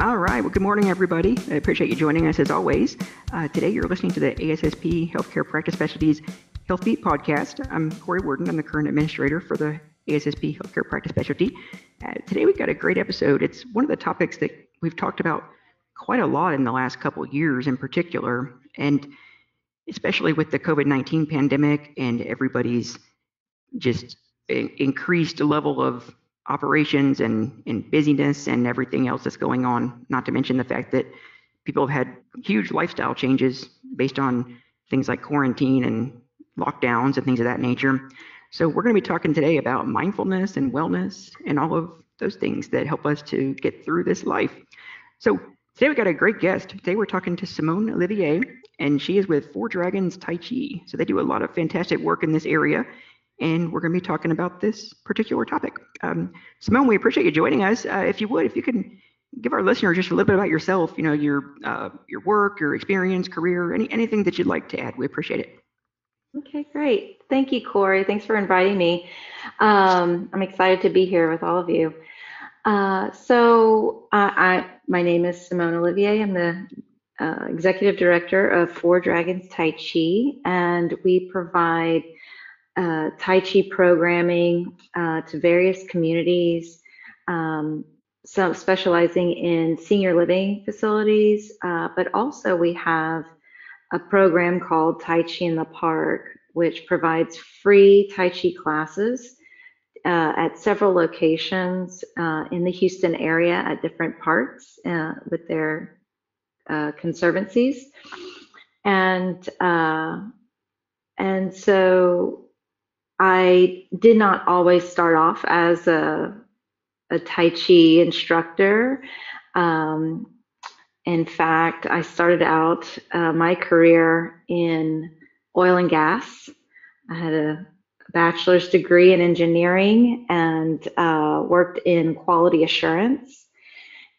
All right. Well, good morning, everybody. I appreciate you joining us as always. Uh, today, you're listening to the ASSP Healthcare Practice Specialties Health Beat podcast. I'm Corey Worden. I'm the current administrator for the ASSP Healthcare Practice Specialty. Uh, today, we've got a great episode. It's one of the topics that we've talked about quite a lot in the last couple years, in particular, and especially with the COVID 19 pandemic and everybody's just increased level of operations and, and busyness and everything else that's going on, not to mention the fact that people have had huge lifestyle changes based on things like quarantine and lockdowns and things of that nature. So we're going to be talking today about mindfulness and wellness and all of those things that help us to get through this life. So today we got a great guest. Today we're talking to Simone Olivier, and she is with Four Dragons Tai Chi. So they do a lot of fantastic work in this area and we're going to be talking about this particular topic. Um, Simone, we appreciate you joining us. Uh, if you would, if you could give our listeners just a little bit about yourself, you know, your uh, your work, your experience, career, any anything that you'd like to add, we appreciate it. Okay, great. Thank you, Corey. Thanks for inviting me. Um, I'm excited to be here with all of you. Uh, so, I, my name is Simone Olivier. I'm the uh, executive director of Four Dragons Tai Chi, and we provide uh, Tai Chi programming uh, to various communities, um, some specializing in senior living facilities, uh, but also we have a program called Tai Chi in the Park, which provides free Tai Chi classes uh, at several locations uh, in the Houston area at different parks uh, with their conservancies. And and so I did not always start off as a, a Tai Chi instructor. Um, in fact, I started out uh, my career in oil and gas. I had a bachelor's degree in engineering and uh, worked in quality assurance.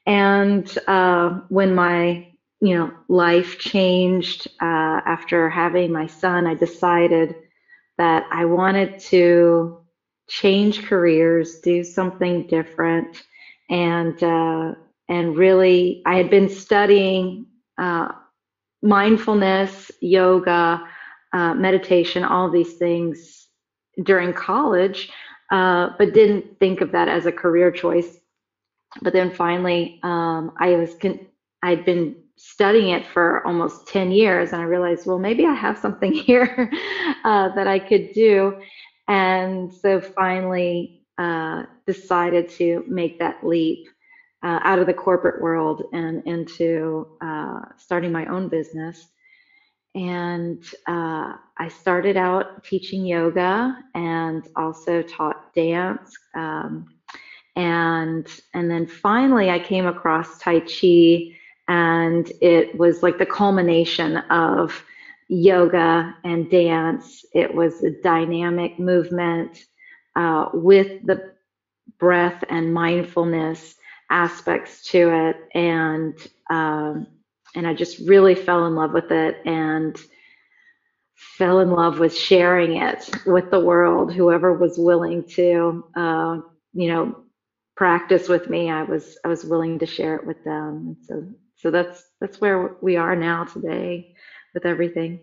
And uh, when my you know life changed uh, after having my son, I decided that I wanted to change careers, do something different, and uh, and really, I had been studying uh, mindfulness, yoga, uh, meditation, all these things during college, uh, but didn't think of that as a career choice. But then finally, um, I was con- I'd been studying it for almost 10 years and i realized well maybe i have something here uh, that i could do. And so finally uh, decided to make that leap uh, out of the corporate world and into uh, starting my own business. And uh, i started out teaching yoga and also taught dance um, and and then finally i came across tai chi and it was like the culmination of yoga and dance. It was a dynamic movement uh, with the breath and mindfulness aspects to it, and um, and I just really fell in love with it and fell in love with sharing it with the world. Whoever was willing to, uh, you know, practice with me, I was I was willing to share it with them. so so that's that's where we are now today with everything.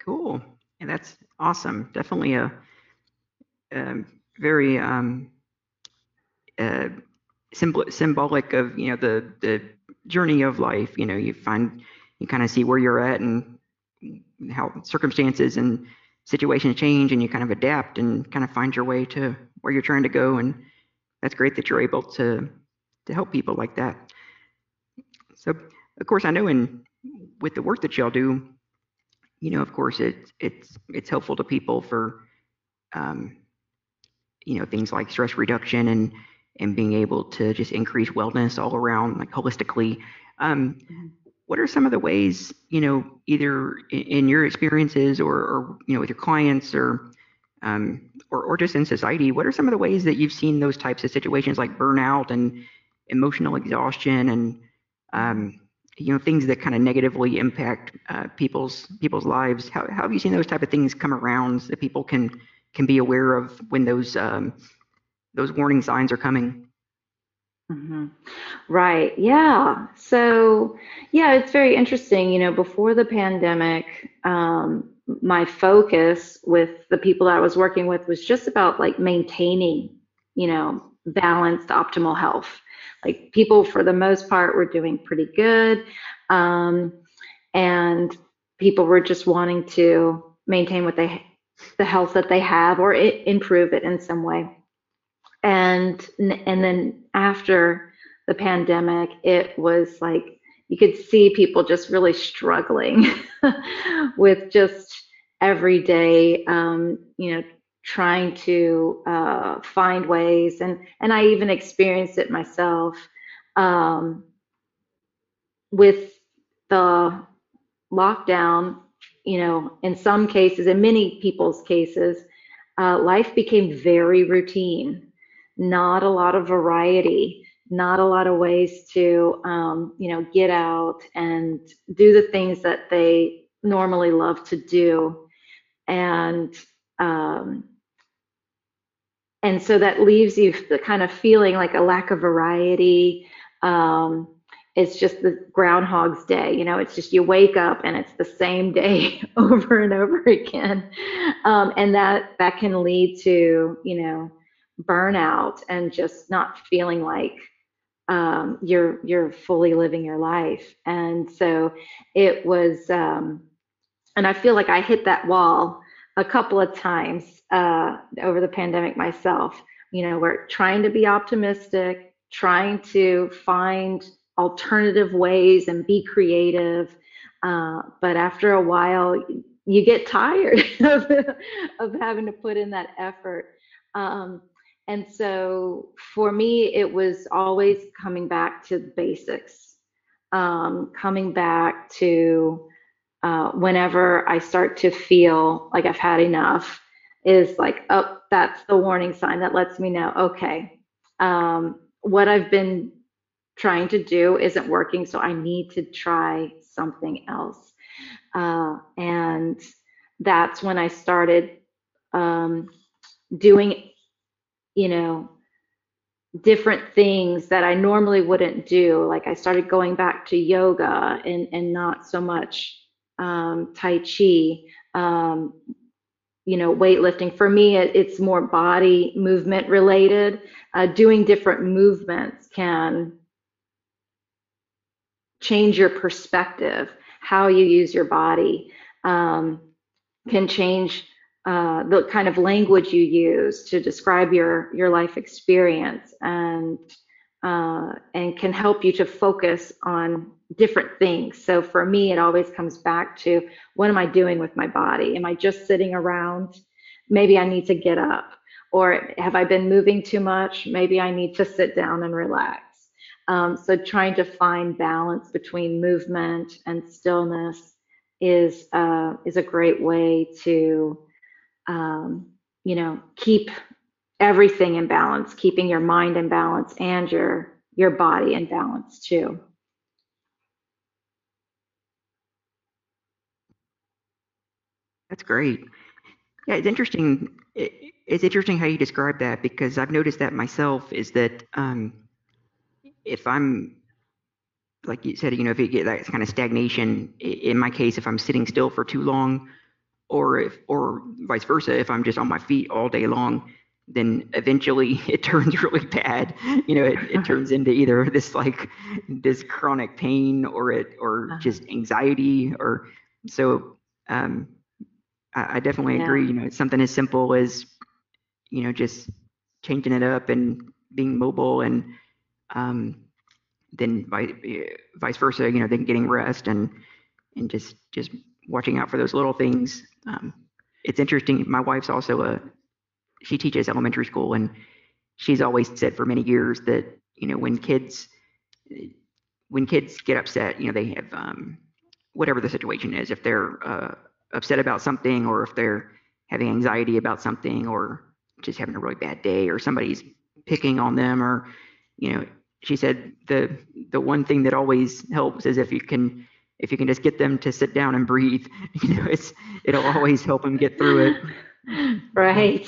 Cool. And that's awesome. Definitely a, a very um, uh, symbol, symbolic of you know the the journey of life. You know you find you kind of see where you're at and how circumstances and situations change and you kind of adapt and kind of find your way to where you're trying to go. And that's great that you're able to to help people like that. So, of course, I know in with the work that y'all do, you know, of course, it's it's it's helpful to people for, um, you know, things like stress reduction and and being able to just increase wellness all around, like holistically. Um, what are some of the ways, you know, either in, in your experiences or, or, you know, with your clients or, um, or, or just in society, what are some of the ways that you've seen those types of situations like burnout and emotional exhaustion and um, you know things that kind of negatively impact uh, people's people's lives. How, how have you seen those type of things come around that people can can be aware of when those um, those warning signs are coming? hmm Right. Yeah. So, yeah, it's very interesting. You know, before the pandemic, um, my focus with the people that I was working with was just about like maintaining, you know, balanced, optimal health. Like people, for the most part, were doing pretty good. Um, and people were just wanting to maintain what they, the health that they have or i improve it in some way and and then after the pandemic it was like you could see people just really struggling with just everyday um, you know trying to uh, find ways and and i even experienced it myself um, with the lockdown you know in some cases in many people's cases uh, life became very routine not a lot of variety, not a lot of ways to, um, you know, get out and do the things that they normally love to do. And, um, and so that leaves you the kind of feeling like a lack of variety. Um, it's just the groundhog's day you know it's just you wake up and it's the same day over and over again um, and that that can lead to you know burnout and just not feeling like um, you're you're fully living your life. And so it was, um, and I feel like I hit that wall a couple of times uh, over the pandemic myself. You know, we're trying to be optimistic, trying to find alternative ways and be creative. Uh, but after a while, you get tired of, of having to put in that effort. Um, and so for me, it was always coming back to basics, um, coming back to uh, whenever I start to feel like I've had enough, is like, oh, that's the warning sign that lets me know, okay, um, what I've been trying to do isn't working, so I need to try something else. Uh, and that's when I started um, doing you know, different things that I normally wouldn't do. Like I started going back to yoga and, and not so much um, Tai Chi, um, you know, weightlifting. For me, it, it's more body movement related. Uh, doing different movements can change your perspective, how you use your body, um, can change uh, the kind of language you use to describe your your life experience and uh, and can help you to focus on different things. So for me, it always comes back to what am I doing with my body? Am I just sitting around? Maybe I need to get up. Or have I been moving too much? Maybe I need to sit down and relax. Um, so trying to find balance between movement and stillness is uh, is a great way to um, you know, keep everything in balance, keeping your mind in balance and your your body in balance too. That's great. Yeah, it's interesting. It, it's interesting how you describe that because I've noticed that myself. Is that um, if I'm like you said, you know, if you get that kind of stagnation, in my case, if I'm sitting still for too long, or if or vice versa if i'm just on my feet all day long then eventually it turns really bad you know it, it turns into either this like this chronic pain or it or uh-huh. just anxiety or so um i, I definitely yeah. agree you know it's something as simple as you know just changing it up and being mobile and um then vice, vice versa you know then getting rest and and just just watching out for those little things. Um, it's interesting. My wife's also a she teaches elementary school, and she's always said for many years that you know when kids when kids get upset, you know they have um, whatever the situation is. If they're uh, upset about something, or if they're having anxiety about something, or just having a really bad day, or somebody's picking on them, or you know, she said the the one thing that always helps is if you can if you can just get them to sit down and breathe, you know, it's it'll always help them get through it. right.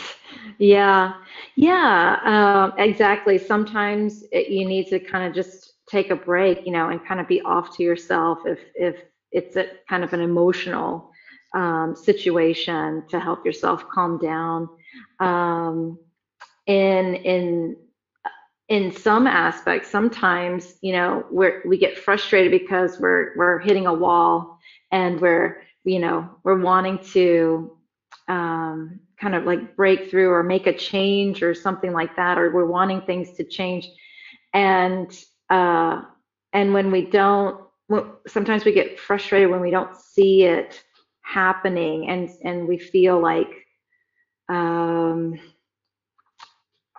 Yeah. Yeah. Um, exactly. Sometimes it, you need to kind of just take a break, you know, and kind of be off to yourself if if it's a kind of an emotional um, situation to help yourself calm down. Um, in in in some aspects, sometimes you know we're we get frustrated because we're we're hitting a wall and we're you know we're wanting to um, kind of like break through or make a change or something like that, or we're wanting things to change, and uh, and when we don't, sometimes we get frustrated when we don't see it happening, and and we feel like um,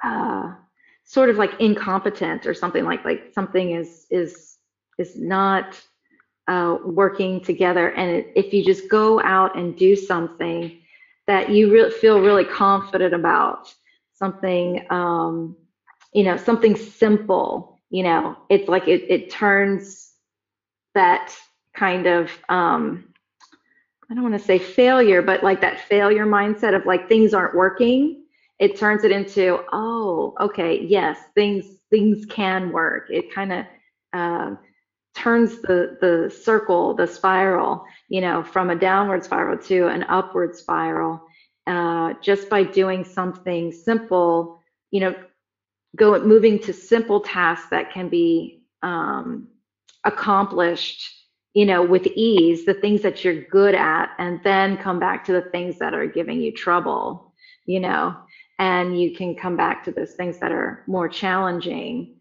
uh, sort of like incompetent or something like like something is is is not uh, working together. And if you just go out and do something that you re- feel really confident about, something, um, you know, something simple, you know, it's like it, it turns that kind of, um, I don't want to say failure, but like that failure mindset of like things aren't working. It turns it into, oh, okay, yes, things things can work. It kind of uh, turns the the circle, the spiral, you know, from a downward spiral to an upward spiral, uh, just by doing something simple, you know, go moving to simple tasks that can be um, accomplished, you know, with ease, the things that you're good at, and then come back to the things that are giving you trouble, you know, and you can come back to those things that are more challenging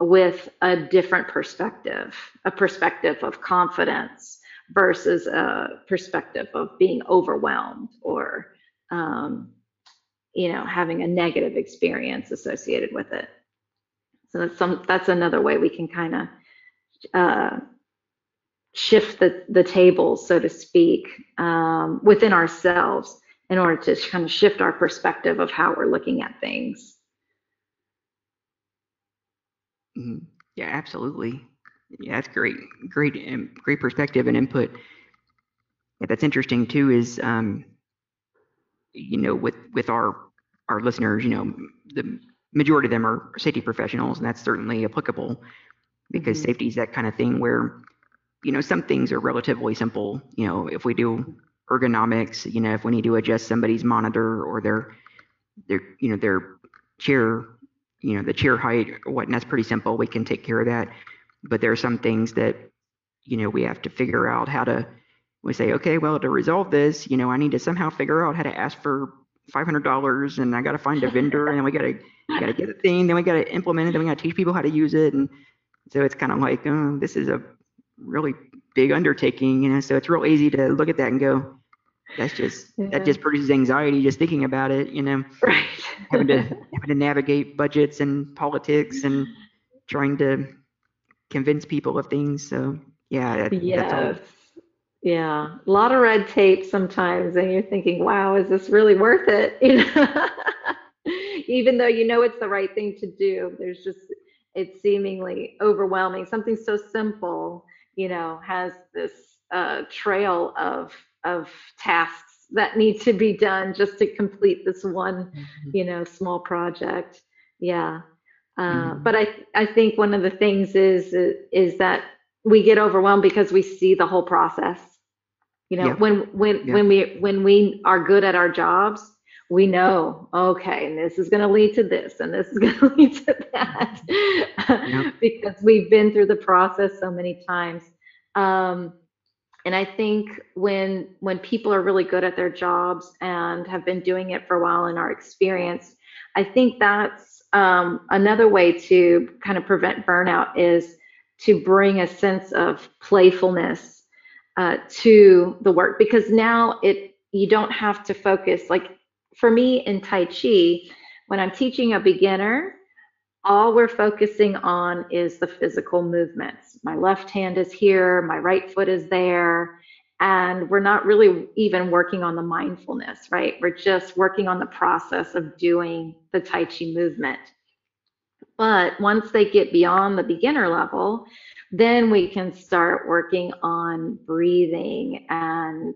with a different perspective, a perspective of confidence versus a perspective of being overwhelmed or, um, you know, having a negative experience associated with it. So that's some that's another way we can kind of uh, shift the the tables, so to speak, um, within ourselves in order to kind of shift our perspective of how we're looking at things. Mhm. Yeah, absolutely. Yeah, that's great. Great, um, great perspective and input. Yeah, that's interesting too. Is um, you know, with with our our listeners, you know, the majority of them are safety professionals, and that's certainly applicable because Mhm. safety is that kind of thing where, you know, some things are relatively simple. You know, if we do ergonomics, you know, if we need to adjust somebody's monitor or their their you know their chair you know, the chair height or what, and that's pretty simple. We can take care of that. But there are some things that, you know, we have to figure out how to, we say, okay, well, to resolve this, you know, I need to somehow figure out how to ask for $500 and I got to find a vendor and we got to, got to get the thing, then we got to implement it, then we got to teach people how to use it. And so it's kind of like, oh, this is a really big undertaking, you know, so it's real easy to look at that and go, that's just Yeah. that just produces anxiety just thinking about it you know Right. having to having to navigate budgets and politics and trying to convince people of things so yeah that, that's all Yes. Yeah. A lot of red tape sometimes, and you're thinking, wow, is this really worth it? You know, even though you know it's the right thing to do, there's just, it's seemingly overwhelming. Something so simple, you know, has this uh, trail of of tasks that need to be done just to complete this one, you know, small project. Yeah. Uh, Mhm. but I I think one of the things is is that we get overwhelmed because we see the whole process. You know, Yeah. when when Yeah. when we when we are good at our jobs, we know, okay, and this is going to lead to this, and this is going to lead to that, Yeah. because we've been through the process so many times. Um, and I think when when people are really good at their jobs and have been doing it for a while and are experienced, I think that's um, another way to kind of prevent burnout is to bring a sense of playfulness uh, to the work because now it you don't have to focus like for me in Tai Chi when I'm teaching a beginner all we're focusing on is the physical movements. My left hand is here, my right foot is there, and we're not really even working on the mindfulness, right? We're just working on the process of doing the Tai Chi movement. But once they get beyond the beginner level, then we can start working on breathing and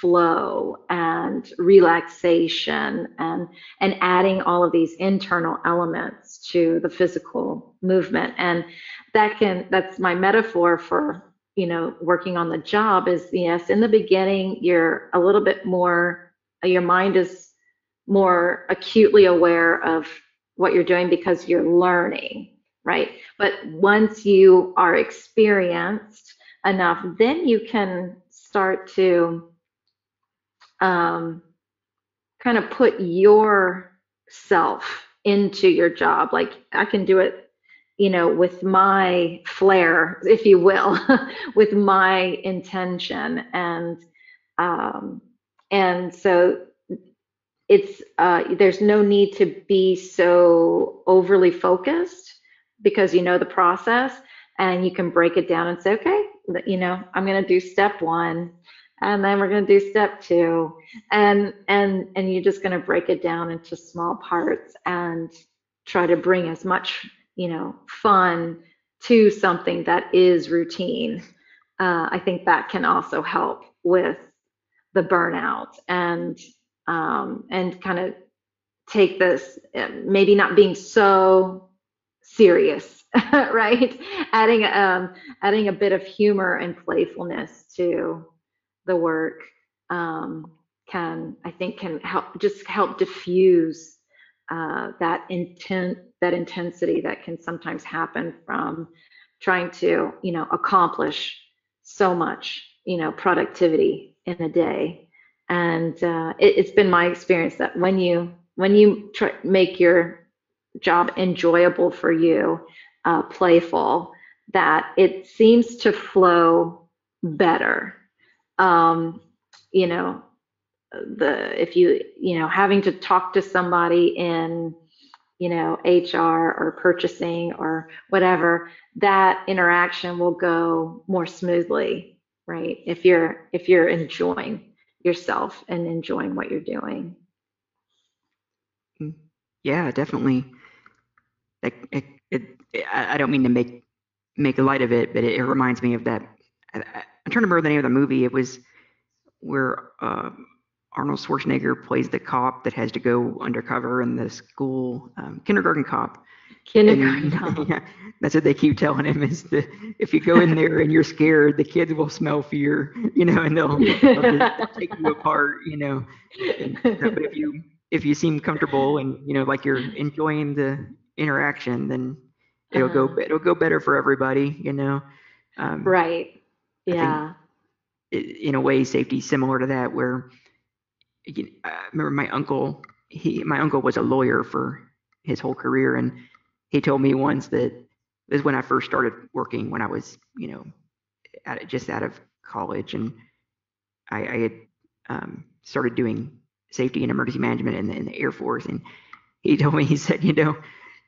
flow and relaxation and and adding all of these internal elements to the physical movement. And that can that's my metaphor for you know working on the job is yes in the beginning you're a little bit more your mind is more acutely aware of what you're doing because you're learning right? But once you are experienced enough then you can start to um, kind of put yourself into your job. Like I can do it, you know, with my flair, if you will, with my intention, and um, and so it's uh, there's no need to be so overly focused because you know the process and you can break it down and say okay you know i'm going to do step one and then we're going to do step two. And and and you're just going to break it down into small parts and try to bring as much you know fun to something that is routine. Uh, i think that can also help with the burnout and um, and kind of take this maybe not being so serious right? Adding um, adding a bit of humor and playfulness to the work um, can I think can help just help diffuse uh, that intent that intensity that can sometimes happen from trying to you know accomplish so much you know productivity in a day. And uh, it, has been my experience that when you when you try, make your job enjoyable for you uh, playful that it seems to flow better um, you know, the if you you know having to talk to somebody in you know HR or purchasing or whatever, that interaction will go more smoothly, right? If you're if you're enjoying yourself and enjoying what you're doing. Mm, yeah, definitely. It, it, it, I don't mean to make make light of it, but it, it reminds me of that I'm trying to remember the name of the movie. It was where uh, Arnold Schwarzenegger plays the cop that has to go undercover in the school, um, kindergarten cop. Kindergarten cop. Yeah, that's what they keep telling him is that if you go in there and you're scared, the kids will smell fear, you know, and they'll, they'll take you apart, you know. And, but if you if you seem comfortable and you know like you're enjoying the interaction, then it'll uh-huh. go it'll go better for everybody, you know. Um, right yeah. in a way, safety similar to that, where you know, I remember my uncle. He my uncle was a lawyer for his whole career, and he told me once that this is when I first started working when I was you know at, just out of college, and I, I had um, started doing safety and emergency management in the, in the Air Force, and he told me he said you know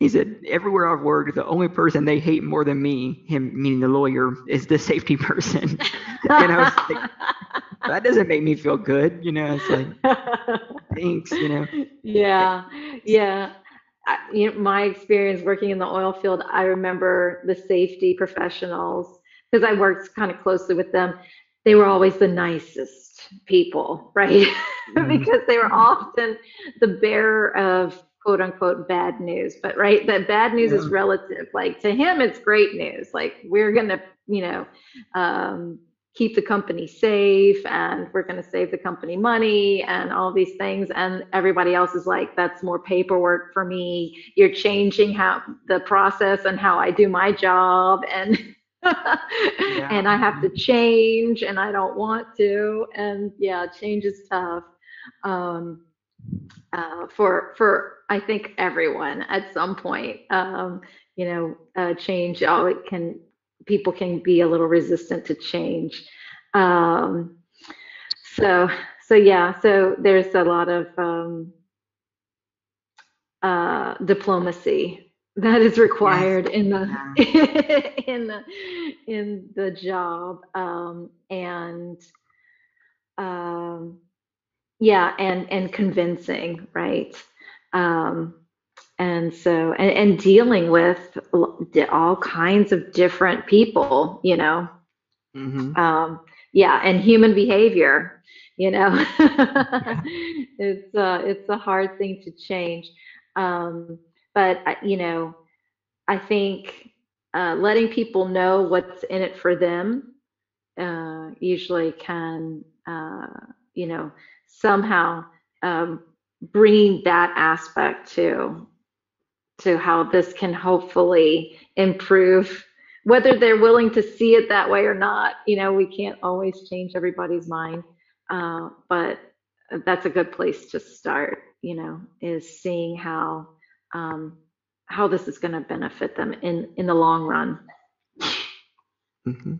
he said, everywhere I've worked, the only person they hate more than me, him meaning the lawyer, is the safety person. and I was like, that doesn't make me feel good. You know, it's like, thanks, you know. Yeah, yeah. I, you know, my experience working in the oil field, I remember the safety professionals, because I worked kind of closely with them. They were always the nicest people, right? Mm-hmm. because they were often the bearer of quote unquote bad news but right that bad news yeah. is relative. Like to him it's great news. Like we're gonna you know um, keep the company safe and we're going to save the company money and all these things. And everybody else is like that's more paperwork for me. You're changing how the process and how i do my job and yeah. and i have to change and i don't want to. And yeah change is tough. Um, uh, for for I think everyone at some point. Um, you know, uh, change. Oh, it can people can be a little resistant to change. Um, so so yeah. So there's a lot of um, uh, diplomacy that is required yes. in the in the in the job um, and um, yeah and and convincing right? Um and so and, and dealing with all kinds of different people you know? Mm-hmm. um yeah and human behavior you know? It's uh, it's a hard thing to change. Um, but you know i think uh, letting people know what's in it for them uh, usually can uh, you know somehow um, bring that aspect to to how this can hopefully improve whether they're willing to see it that way or not you know we can't always change everybody's mind uh, but that's a good place to start you know is seeing how um, how this is going to benefit them in in the long run hmm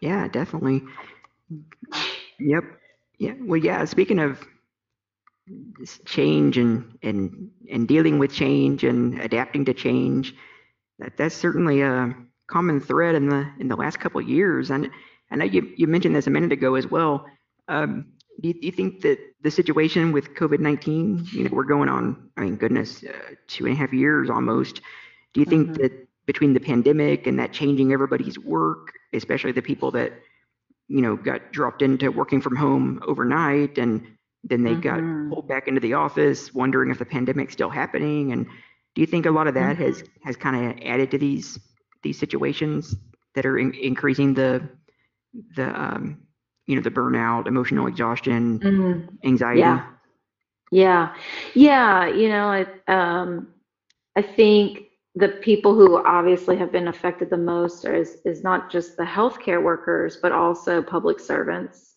Yeah, definitely. Yep. Yeah. Well, yeah. Speaking of change and and and dealing with change and adapting to change, that that's certainly a common thread in the in the last couple of years. And I know you you mentioned this a minute ago as well. Um, do you, do you think that the situation with COVID-19, you know, we're going on, I mean, goodness, uh, two and a half years almost. Do you think Mhm. that between the pandemic and that changing everybody's work, especially the people that, you know, got dropped into working from home overnight and then they got Mhm. pulled back into the office, wondering if the pandemic's still happening? And do you think a lot of that has has kind of added to these these situations that are in, increasing the the um, you know the burnout, emotional exhaustion, Mhm. anxiety? Yeah. Yeah, yeah, you know, I, um, I think the people who obviously have been affected the most is, is not just the healthcare workers, but also public servants.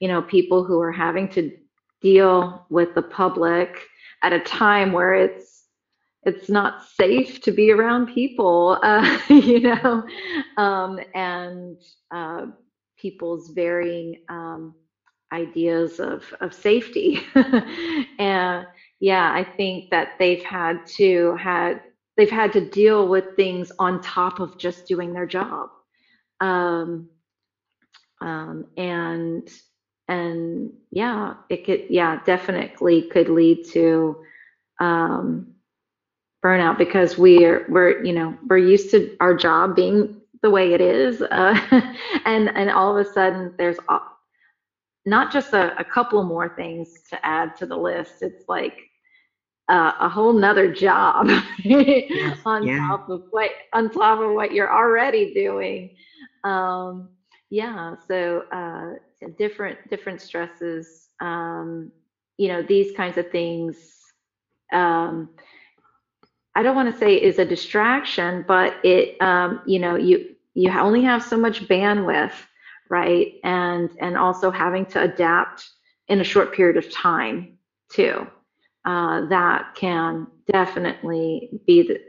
You know, people who are having to deal with the public at a time where it's it's not safe to be around people, uh, you know, um, and uh, people's varying um, ideas of, of safety. and yeah, I think that they've had to had they've had to deal with things on top of just doing their job. Um, um, and and yeah, it could yeah definitely could lead to um, burnout because we're we're you know we're used to our job being the way it is, uh, and and all of a sudden there's not just a, a couple more things to add to the list. It's like uh, a whole nother job on yeah. top of what on top of what you're already doing. Um, yeah, so uh, different different stresses. Um, you know, these kinds of things. Um, I don't want to say is a distraction, but it, um, you know, you you only have so much bandwidth, right? And and also having to adapt in a short period of time too. Uh, that can definitely be the,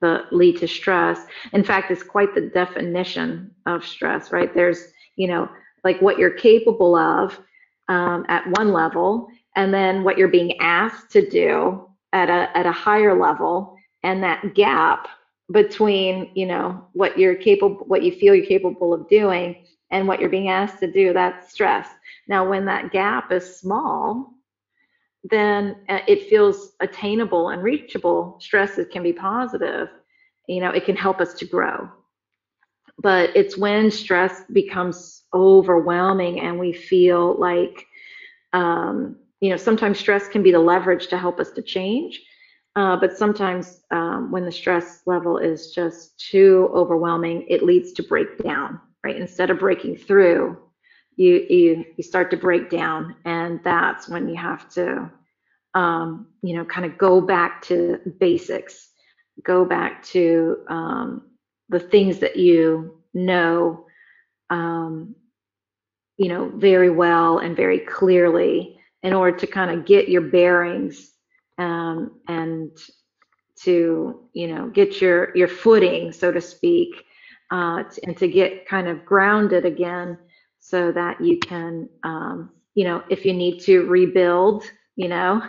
the lead to stress. In fact, it's quite the definition of stress, right? There's, you know, like what you're capable of um, at one level, and then what you're being asked to do at a at a higher level, and that gap between you know what you're capable what you feel you're capable of doing and what you're being asked to do that's stress now when that gap is small then uh, it feels attainable and reachable stress can be positive you know it can help us to grow but it's when stress becomes overwhelming and we feel like um, you know sometimes stress can be the leverage to help us to change uh, but sometimes um, when the stress level is just too overwhelming, it leads to breakdown, right? Instead of breaking through, you you you start to break down, and that's when you have to, um, you know, kind of go back to basics, go back to um, the things that you know, um, you know, very well and very clearly, in order to kind of get your bearings um, and to you know get your your footing so to speak uh, and to get kind of grounded again so that you can um, you know if you need to rebuild you know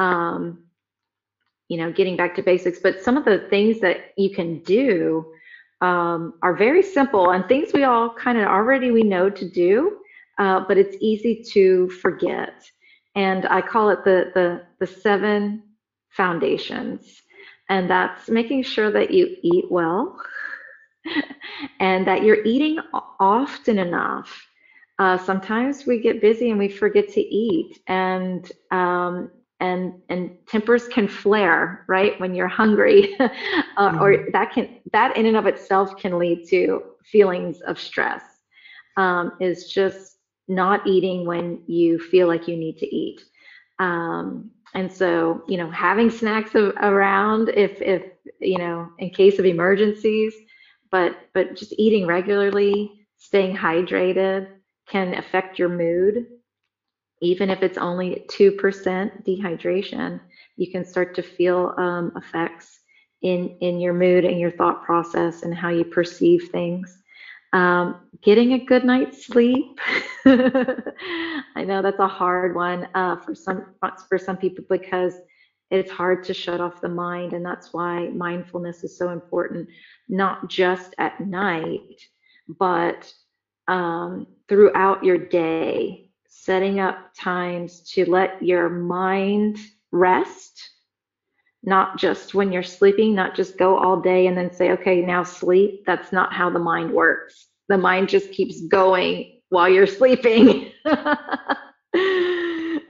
um, you know getting back to basics. But some of the things that you can do um, are very simple and things we all kind of already we know to do uh, but it's easy to forget. And I call it the the the seven foundations, and that's making sure that you eat well, and that you're eating often enough, uh, sometimes we get busy and we forget to eat, and um, and and tempers can flare, right, when you're hungry, uh, mm-hmm. or that can that in and of itself can lead to feelings of stress. Um, is just not eating when you feel like you need to eat. Um, and so, you know, having snacks around if, if, you know, in case of emergencies, but, but just eating regularly, staying hydrated can affect your mood. Even if it's only 2% dehydration, you can start to feel um, effects in, in your mood and your thought process and how you perceive things. Um, getting a good night's sleep. I know that's a hard one uh, for some for some people because it's hard to shut off the mind, and that's why mindfulness is so important, not just at night, but um, throughout your day. Setting up times to let your mind rest, not just when you're sleeping, not just go all day and then say, okay, now sleep. That's not how the mind works. The mind just keeps going while you're sleeping.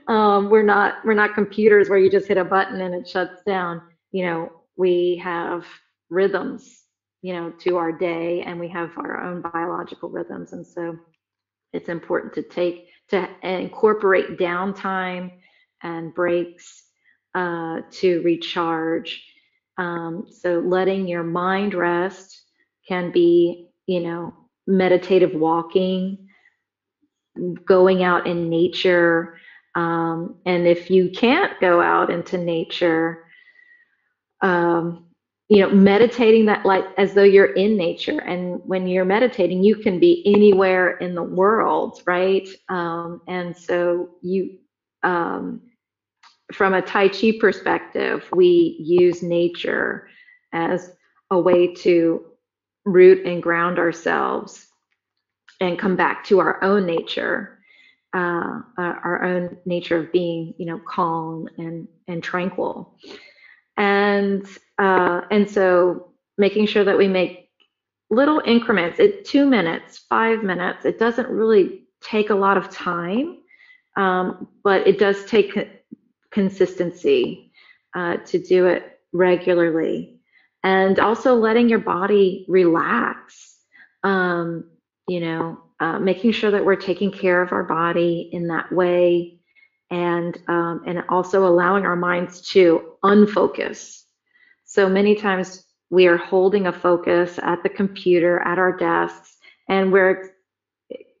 um, we're not we're not computers where you just hit a button and it shuts down. You know, we have rhythms, you know, to our day, and we have our own biological rhythms, and so it's important to take to incorporate downtime and breaks uh, to recharge. Um, so letting your mind rest can be, you know, meditative walking, going out in nature. Um, and if you can't go out into nature, um, you know, meditating that like as though you're in nature. And when you're meditating, you can be anywhere in the world, right? Um, and so you, um, from a Tai Chi perspective, we use nature as a way to root and ground ourselves and come back to our own nature, uh, our own nature of being, you know, calm and and tranquil, and uh, and so making sure that we make little increments. It two minutes, five minutes. It doesn't really take a lot of time, um, but it does take consistency uh, to do it regularly and also letting your body relax. Um, you know, uh, making sure that we're taking care of our body in that way, and um, and also allowing our minds to unfocus. So many times we are holding a focus at the computer, at our desks, and we're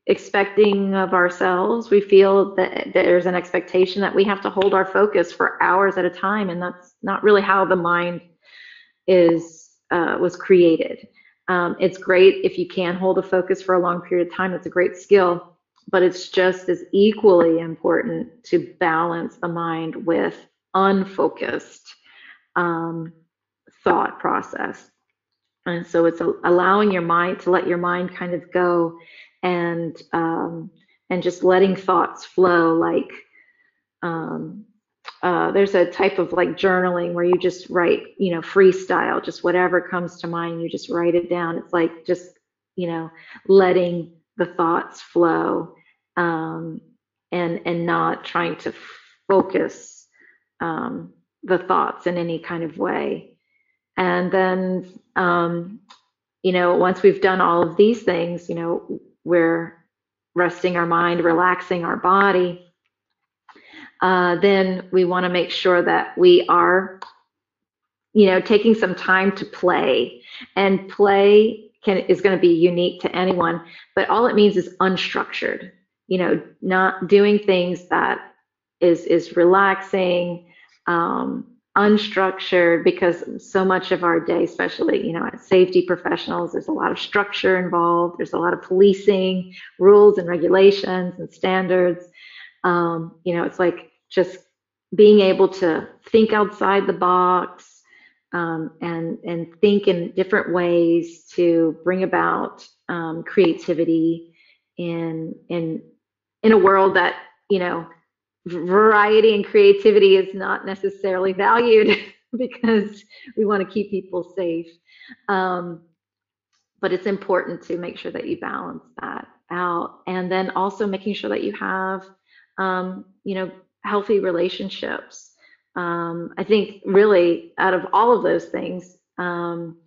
expecting of ourselves. We feel that there's an expectation that we have to hold our focus for hours at a time, and that's not really how the mind is uh, was created. Um, it's great if you can hold a focus for a long period of time. It's a great skill, but it's just as equally important to balance the mind with unfocused um, thought process. And so it's allowing your mind to let your mind kind of go and um, and just letting thoughts flow like um, uh, there's a type of like journaling where you just write, you know, freestyle, just whatever comes to mind, you just write it down. It's like just, you know, letting the thoughts flow um, and and not trying to focus um, the thoughts in any kind of way. And then, um, you know, once we've done all of these things, you know, we're resting our mind, relaxing our body uh, then we want to make sure that we are, you know, taking some time to play. And play can is going to be unique to anyone, but all it means is unstructured. You know, not doing things that is is relaxing, um, unstructured because so much of our day, especially you know, as safety professionals, there's a lot of structure involved. There's a lot of policing, rules and regulations and standards. Um, you know, it's like just being able to think outside the box um, and and think in different ways to bring about um, creativity in in in a world that you know variety and creativity is not necessarily valued because we want to keep people safe um, but it's important to make sure that you balance that out. And then also making sure that you have, um, you know, healthy relationships. Um, I think really out of all of those things, um,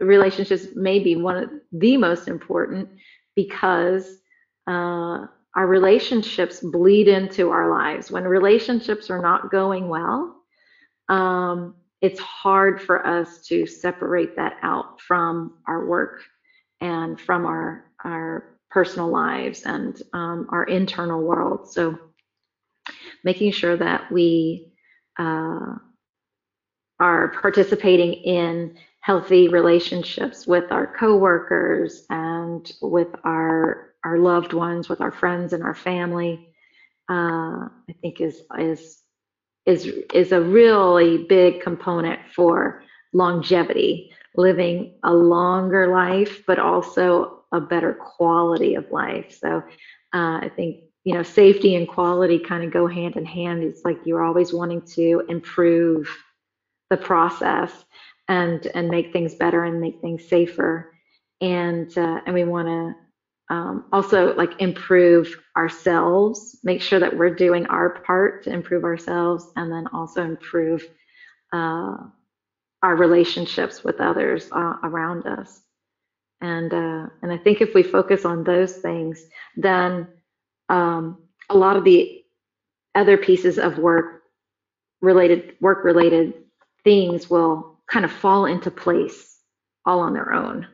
relationships may be one of the most important because uh, our relationships bleed into our lives. When relationships are not going well, um, it's hard for us to separate that out from our work and from our our personal lives and um, our internal world. So making sure that we uh, are participating in healthy relationships with our coworkers and with our our loved ones, with our friends and our family, uh, I think is is is is a really big component for longevity, living a longer life, but also a better quality of life. So uh, I think you know safety and quality kind of go hand in hand. It's like you're always wanting to improve the process and and make things better and make things safer. And uh, and we want to um, also like improve ourselves, make sure that we're doing our part to improve ourselves, and then also improve uh, our relationships with others uh, around us. And uh, and I think if we focus on those things, then um, a lot of the other pieces of work related work related things will kind of fall into place all on their own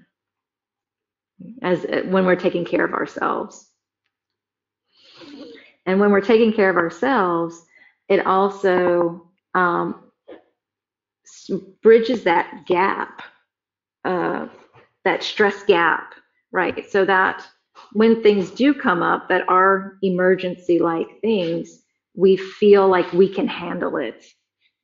as when we're taking care of ourselves. And when we're taking care of ourselves, it also um, bridges that gap, uh, that stress gap, right? So that when things do come up that are emergency like things, we feel like we can handle it.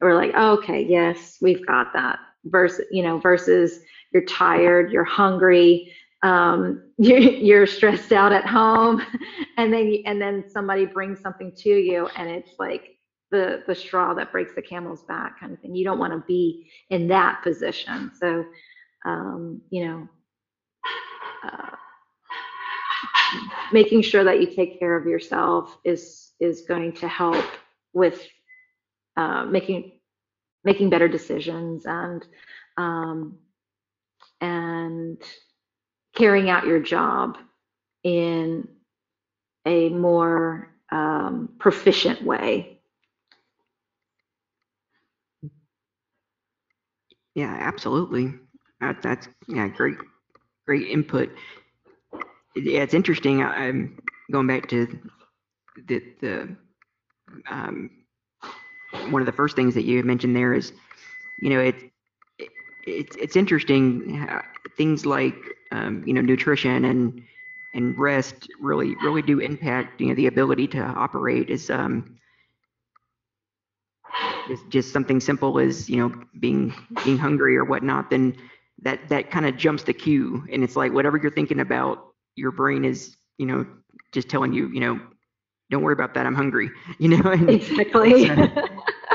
We're like, oh, okay, yes, we've got that. Versus, you know, versus you're tired, you're hungry, um, you're, you're, stressed out at home and then and then somebody brings something to you and it's like the the straw that breaks the camel's back kind of thing. You don't want to be in that position. So um, you know uh, making sure that you take care of yourself is is going to help with uh, making making better decisions and um, and carrying out your job in a more um, proficient way. Yeah, absolutely. That, that's yeah, great, great input. Yeah, it's interesting. I'm going back to the the um, one of the first things that you mentioned there is, you know, it, it it's it's interesting things like um, you know, nutrition and and rest really really do impact you know the ability to operate is um is just something simple as you know being being hungry or whatnot then that that kind of jumps the queue. And it's like whatever you're thinking about your brain is you know just telling you you know don't worry about that i'm hungry you know? And exactly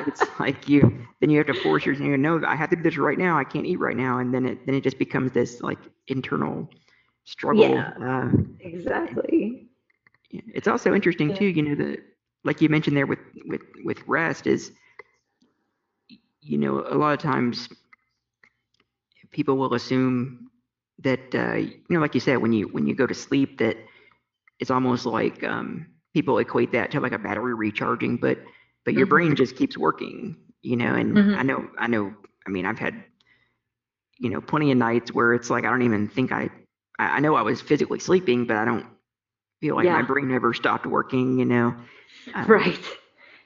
it's like you then you have to force yourself you know i have to do this right now i can't eat right now and then it then it just becomes this like internal struggle yeah uh, exactly it's also interesting yeah. too you know the like you mentioned there with with with rest is you know a lot of times people will assume that uh, you know like you said when you when you go to sleep that it's almost like um, people equate that to like a battery recharging but but your mm-hmm. brain just keeps working, you know. And mm-hmm. I know, I know. I mean, I've had, you know, plenty of nights where it's like I don't even think I, I know I was physically sleeping, but I don't feel like yeah. my brain ever stopped working, you know. Um, right.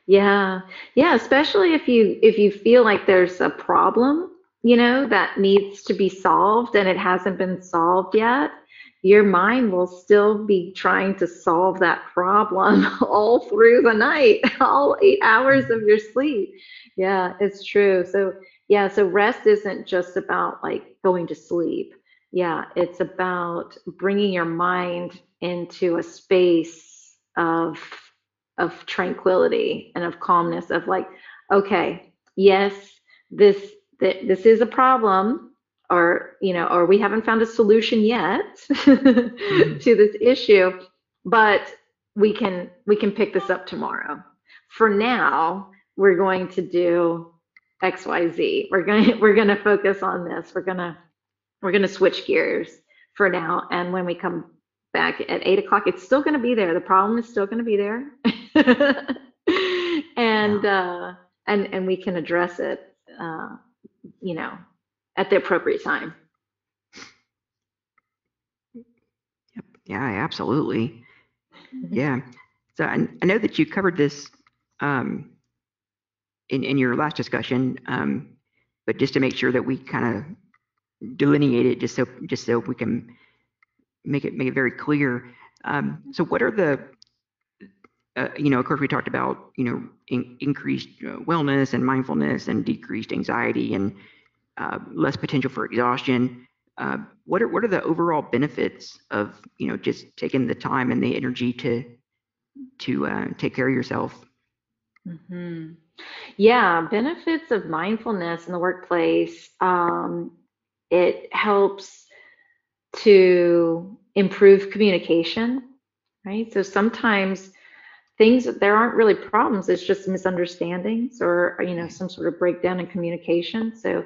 Yeah. Yeah. Especially if you if you feel like there's a problem, you know, that needs to be solved and it hasn't been solved yet your mind will still be trying to solve that problem all through the night, all eight hours of your sleep. Yeah, it's true. So, yeah, so rest isn't just about like going to sleep. Yeah, it's about bringing your mind into a space of of tranquility and of calmness of like okay yes this this is a problem or you know or we haven't found a solution yet mm-hmm. to this issue but we can we can pick this up tomorrow. For now, we're going to do XYZ. We're going to, we're going to focus on this. We're going to we're going to switch gears for now. And when we come back at eight o'clock, it's still going to be there. The problem is still going to be there. and uh, and and we can address it, uh, you know, at the appropriate time. Yep. Yeah, absolutely. Mhm. Yeah. So I, I know that you covered this um, in, in your last discussion, um, but just to make sure that we kind of delineate it, just so just so we can make it make it very clear. Um, so what are the uh, you know, of course, we talked about you know in, increased uh, wellness and mindfulness and decreased anxiety and uh, less potential for exhaustion. Uh, what are what are the overall benefits of you know just taking the time and the energy to to uh, take care of yourself? hmm Yeah, benefits of mindfulness in the workplace. Um, it helps to improve communication, right? So sometimes things there aren't really problems; it's just misunderstandings or you know some sort of breakdown in communication. So,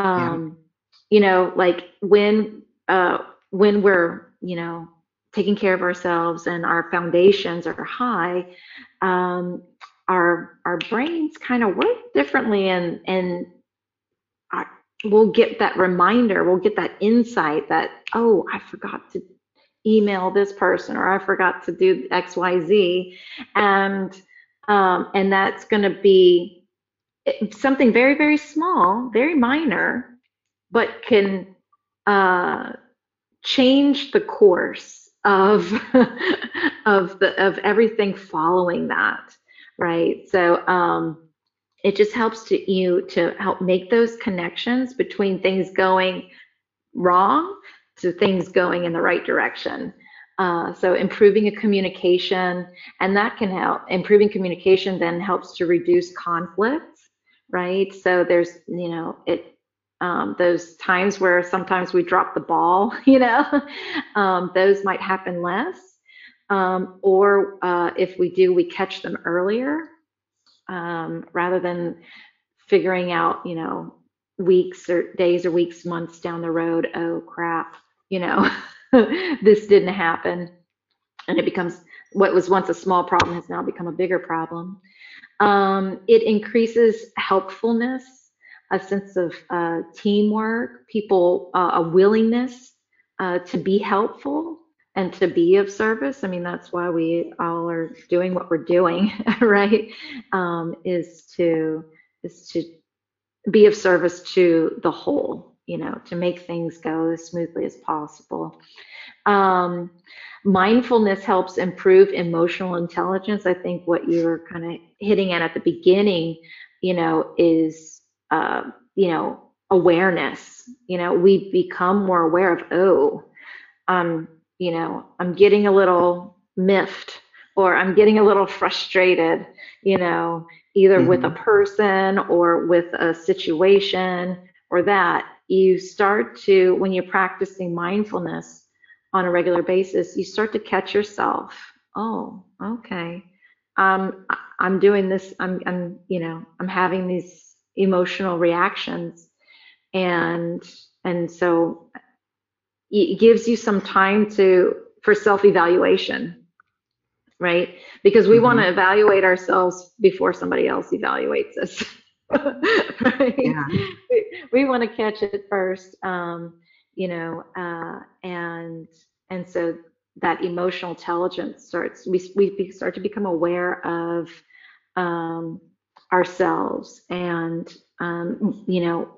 um, you know, like when uh, when we're you know taking care of ourselves and our foundations are high. Um, our our brains kind of work differently and and our, we'll get that reminder we'll get that insight that oh i forgot to email this person or i forgot to do xyz and um, and that's going to be something very very small very minor but can uh, change the course of of the of everything following that right? So um, it just helps to you to help make those connections between things going wrong to things going in the right direction. Uh, so improving a communication, and that can help. Improving communication then helps to reduce conflicts, right? So there's, you know, it um, those times where sometimes we drop the ball, you know, um, those might happen less. Um, or uh, if we do, we catch them earlier um, rather than figuring out, you know, weeks or days or weeks, months down the road, oh crap, you know, this didn't happen. And it becomes what was once a small problem has now become a bigger problem. Um, it increases helpfulness, a sense of uh, teamwork, people, uh, a willingness uh, to be helpful and to be of service. I mean, that's why we all are doing what we're doing, right? Um, is to is to be of service to the whole, you know, to make things go as smoothly as possible. Um, mindfulness helps improve emotional intelligence. I think what you were kind of hitting at at the beginning, you know, is uh, you know awareness. You know, we become more aware of oh. Um, you know, I'm getting a little miffed or I'm getting a little frustrated, you know, either mm-hmm. with a person or with a situation or that, you start to, when you're practicing mindfulness on a regular basis, you start to catch yourself. Oh, okay. Um, I'm doing this. I'm, I'm, you know, I'm having these emotional reactions, and and so it gives you some time to for self-evaluation right because we mm-hmm. want to evaluate ourselves before somebody else evaluates us right yeah. we, we want to catch it first um, you know uh, and and so that emotional intelligence starts we, we start to become aware of um, ourselves and um, you know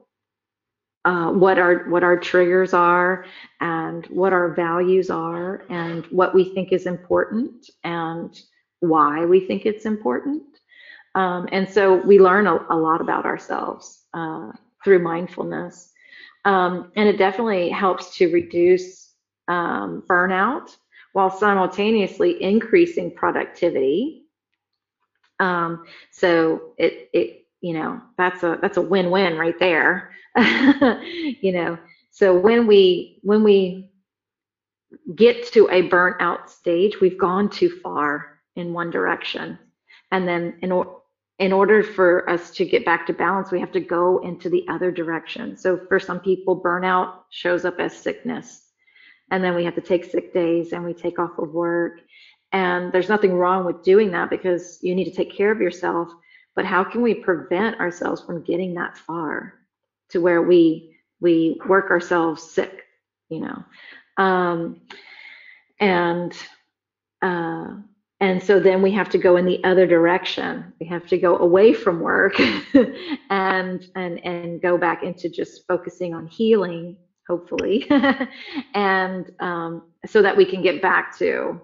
uh, what our what our triggers are and what our values are and what we think is important and why we think it's important um, and so we learn a, a lot about ourselves uh, through mindfulness. Um, and it definitely helps to reduce um, burnout while simultaneously increasing productivity. Um, so it it you know that's a that's a win-win right there. You know so when we when we get to a burnout stage, we've gone too far in one direction. And then in, in order for us to get back to balance, we have to go into the other direction. So for some people, burnout shows up as sickness. And then we have to take sick days and we take off of work. And there's nothing wrong with doing that because you need to take care of yourself. But how can we prevent ourselves from getting that far to where we we work ourselves sick, you know? Um, and uh, and so then we have to go in the other direction. We have to go away from work and and and go back into just focusing on healing, hopefully, and um, so that we can get back to,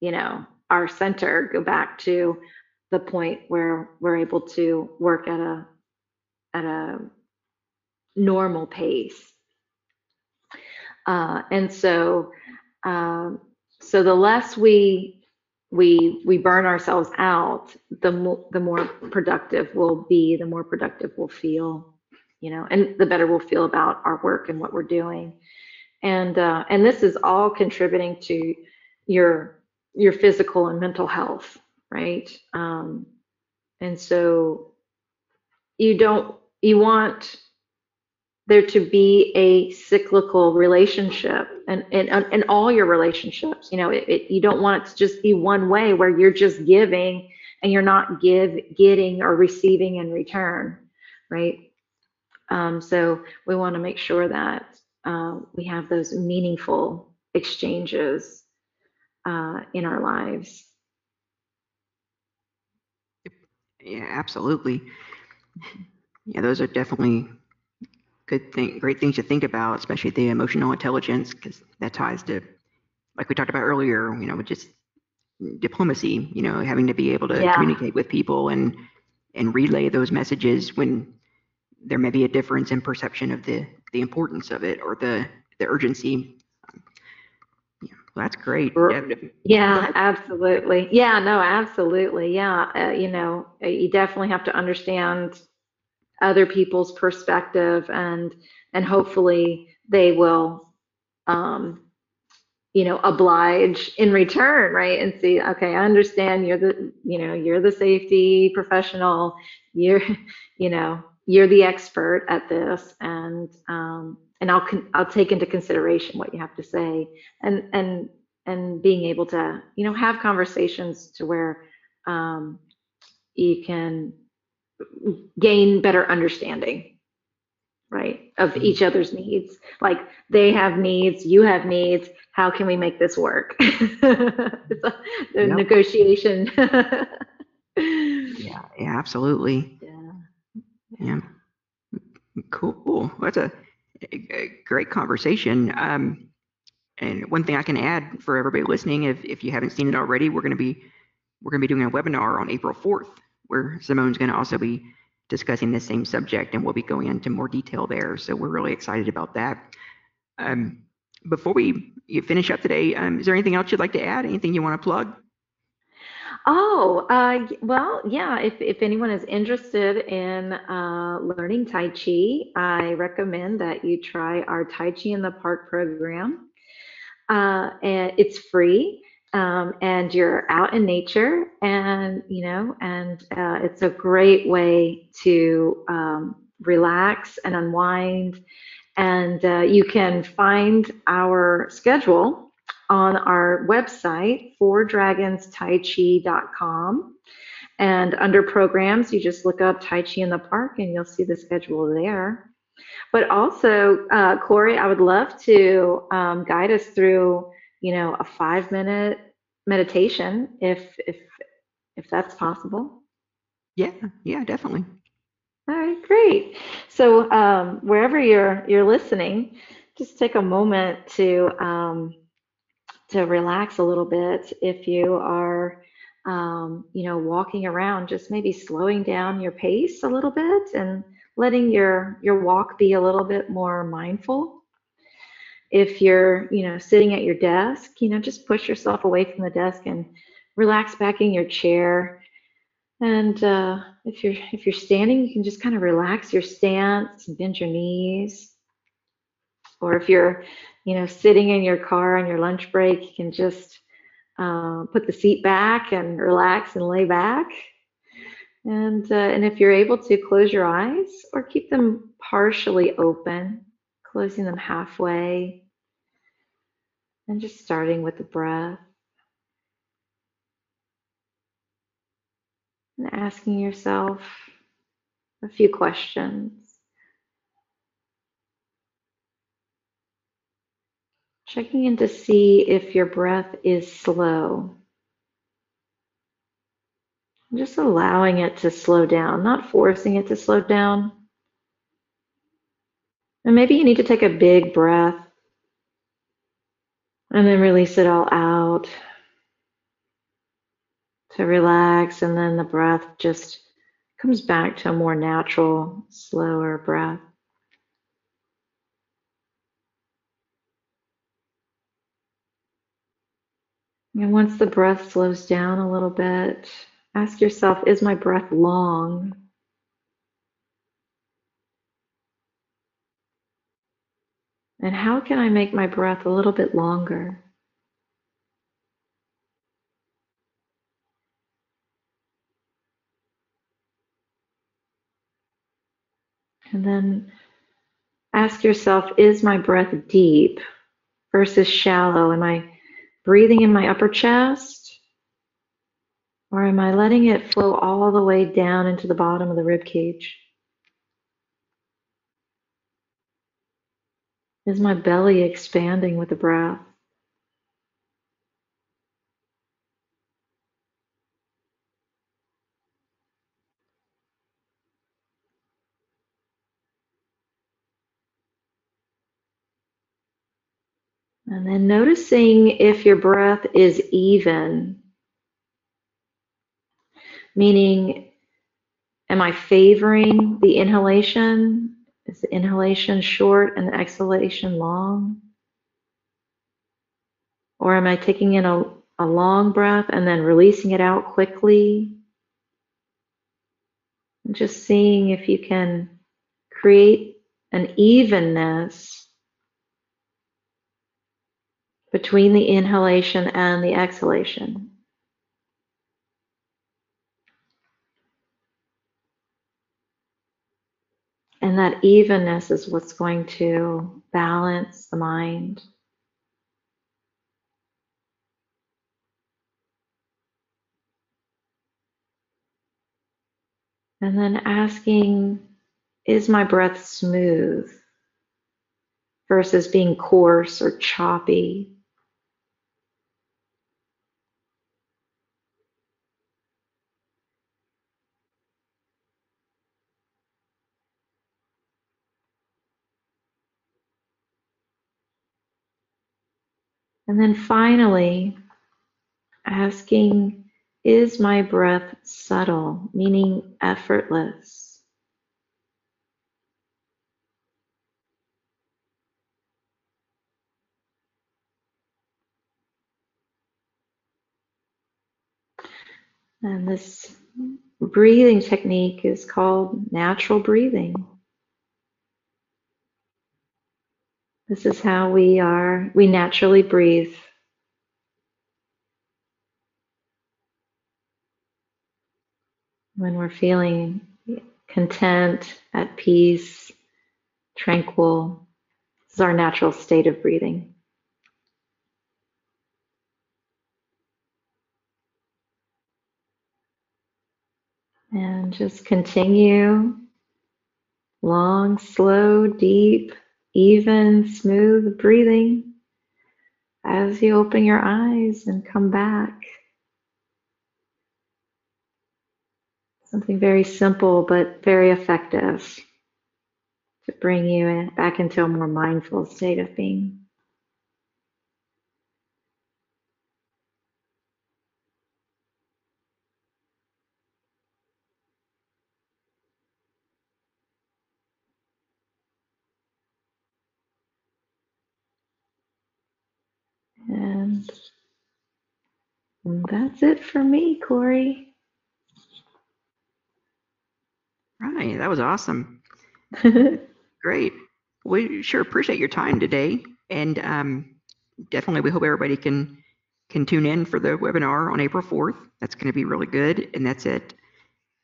you know, our center, go back to the point where we're able to work at a at a normal pace. Uh, and so, um, so the less we we we burn ourselves out, the more the more productive we'll be, the more productive we'll feel, you know, and the better we'll feel about our work and what we're doing. And uh, and this is all contributing to your your physical and mental health, right? Um, and so you don't you want there to be a cyclical relationship and in, in, in, all your relationships you know it, it, you don't want it to just be one way where you're just giving and you're not give getting or receiving in return right? Um, so we want to make sure that uh, we have those meaningful exchanges uh, in our lives. Yeah absolutely. Yeah those are definitely good thing, great things to think about, especially the emotional intelligence, because that ties to, like we talked about earlier, you know, just diplomacy, you know, having to be able to yeah. communicate with people and and relay those messages when there may be a difference in perception of the the importance of it or the the urgency. Yeah, well, that's great. Yeah, absolutely. Yeah, no, absolutely. Yeah, uh, you know, you definitely have to understand other people's perspective and and hopefully they will um, you know oblige in return right? And see okay i understand you're the you know you're the safety professional. You're you know you're the expert at this and um, and i'll i'll take into consideration what you have to say. And and and being able to you know have conversations to where um, you can gain better understanding right of mm-hmm. each other's needs. Like they have needs you have needs. How can we make this work? It's a, yep. negotiation. Yeah, yeah absolutely. Yeah. Yeah. Cool. That's a, a great conversation. Um, and one thing i can add for everybody listening if, if you haven't seen it already we're going to be we're going to be doing a webinar on april 4th where Simone's going to also be discussing the same subject and we'll be going into more detail there. So we're really excited about that. Um, before we finish up today, um, is there anything else you'd like to add? Anything you want to plug? Oh, uh, well, yeah. If, if anyone is interested in uh, learning Tai Chi, I recommend that you try our Tai Chi in the Park program. Uh, and it's free um, and you're out in nature and you know and uh, it's a great way to um, relax and unwind. And uh, you can find our schedule on our website fourdragonstaichi.com and under programs you just look up tai chi in the park and you'll see the schedule there. But also uh, corey i would love to um, guide us through you know, a five minute meditation if if if that's possible. Yeah, yeah, definitely. All right, great. So um, wherever you're you're listening, just take a moment to um, to relax a little bit. If you are um, you know walking around, just maybe slowing down your pace a little bit and letting your your walk be a little bit more mindful if you're, you know, sitting at your desk, you know, just push yourself away from the desk and relax back in your chair. And uh, if you're if you're standing, you can just kind of relax your stance and bend your knees. Or if you're you know, sitting in your car on your lunch break, you can just uh, put the seat back and relax and lay back. And, uh, and if you're able to, close your eyes or keep them partially open, closing them halfway. And just starting with the breath. And asking yourself a few questions. Checking in to see if your breath is slow. Just allowing it to slow down, not forcing it to slow down. And maybe you need to take a big breath and then release it all out to relax. And then the breath just comes back to a more natural, slower breath. And once the breath slows down a little bit, ask yourself Is my breath long? And how can I make my breath a little bit longer? And then ask yourself Is my breath deep versus shallow? Am I breathing in my upper chest? Or am I letting it flow all the way down into the bottom of the rib cage? Is my belly expanding with the breath? And then noticing if your breath is even, meaning, am I favoring the inhalation? Is the inhalation short and the exhalation long? Or am I taking in a, a long breath and then releasing it out quickly? And just seeing if you can create an evenness between the inhalation and the exhalation. And that evenness is what's going to balance the mind. And then asking, is my breath smooth versus being coarse or choppy? And then finally, asking, is my breath subtle, meaning effortless? And this breathing technique is called natural breathing. This is how we are, we naturally breathe. When we're feeling content, at peace, tranquil, this is our natural state of breathing. And just continue long, slow, deep even, smooth breathing as you open your eyes and come back. Something very simple but very effective to bring you in, back into a more mindful state of being. And that's it for me, Corey. Right, that was awesome. Great. We sure appreciate your time today. And um, definitely, we hope everybody can can tune in for the webinar on April 4th. That's going to be really good, and that's at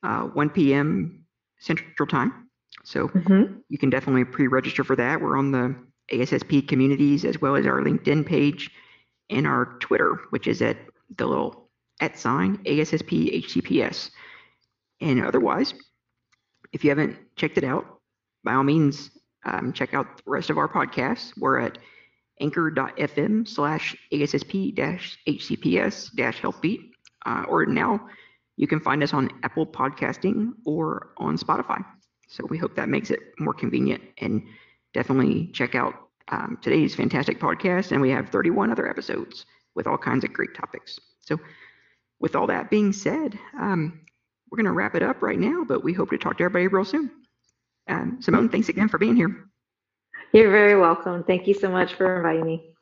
uh, 1 p.m. Central Time. So hmm you can definitely pre-register for that. We're on the ASSP communities as well as our LinkedIn page and our Twitter, which is at the little at sign ASSP HCPS. And otherwise, if you haven't checked it out, by all means, um, check out the rest of our podcasts. We're at anchor.fm slash ASSP dash HCPS dash healthbeat. Uh, or now you can find us on Apple Podcasting or on Spotify. So we hope that makes it more convenient and definitely check out um, today's fantastic podcast. And we have 31 other episodes with all kinds of great topics. So, with all that being said, um, we're going to wrap it up right now, but we hope to talk to everybody real soon. Um, Simone, thanks again for being here. You're very welcome. Thank you so much for inviting me.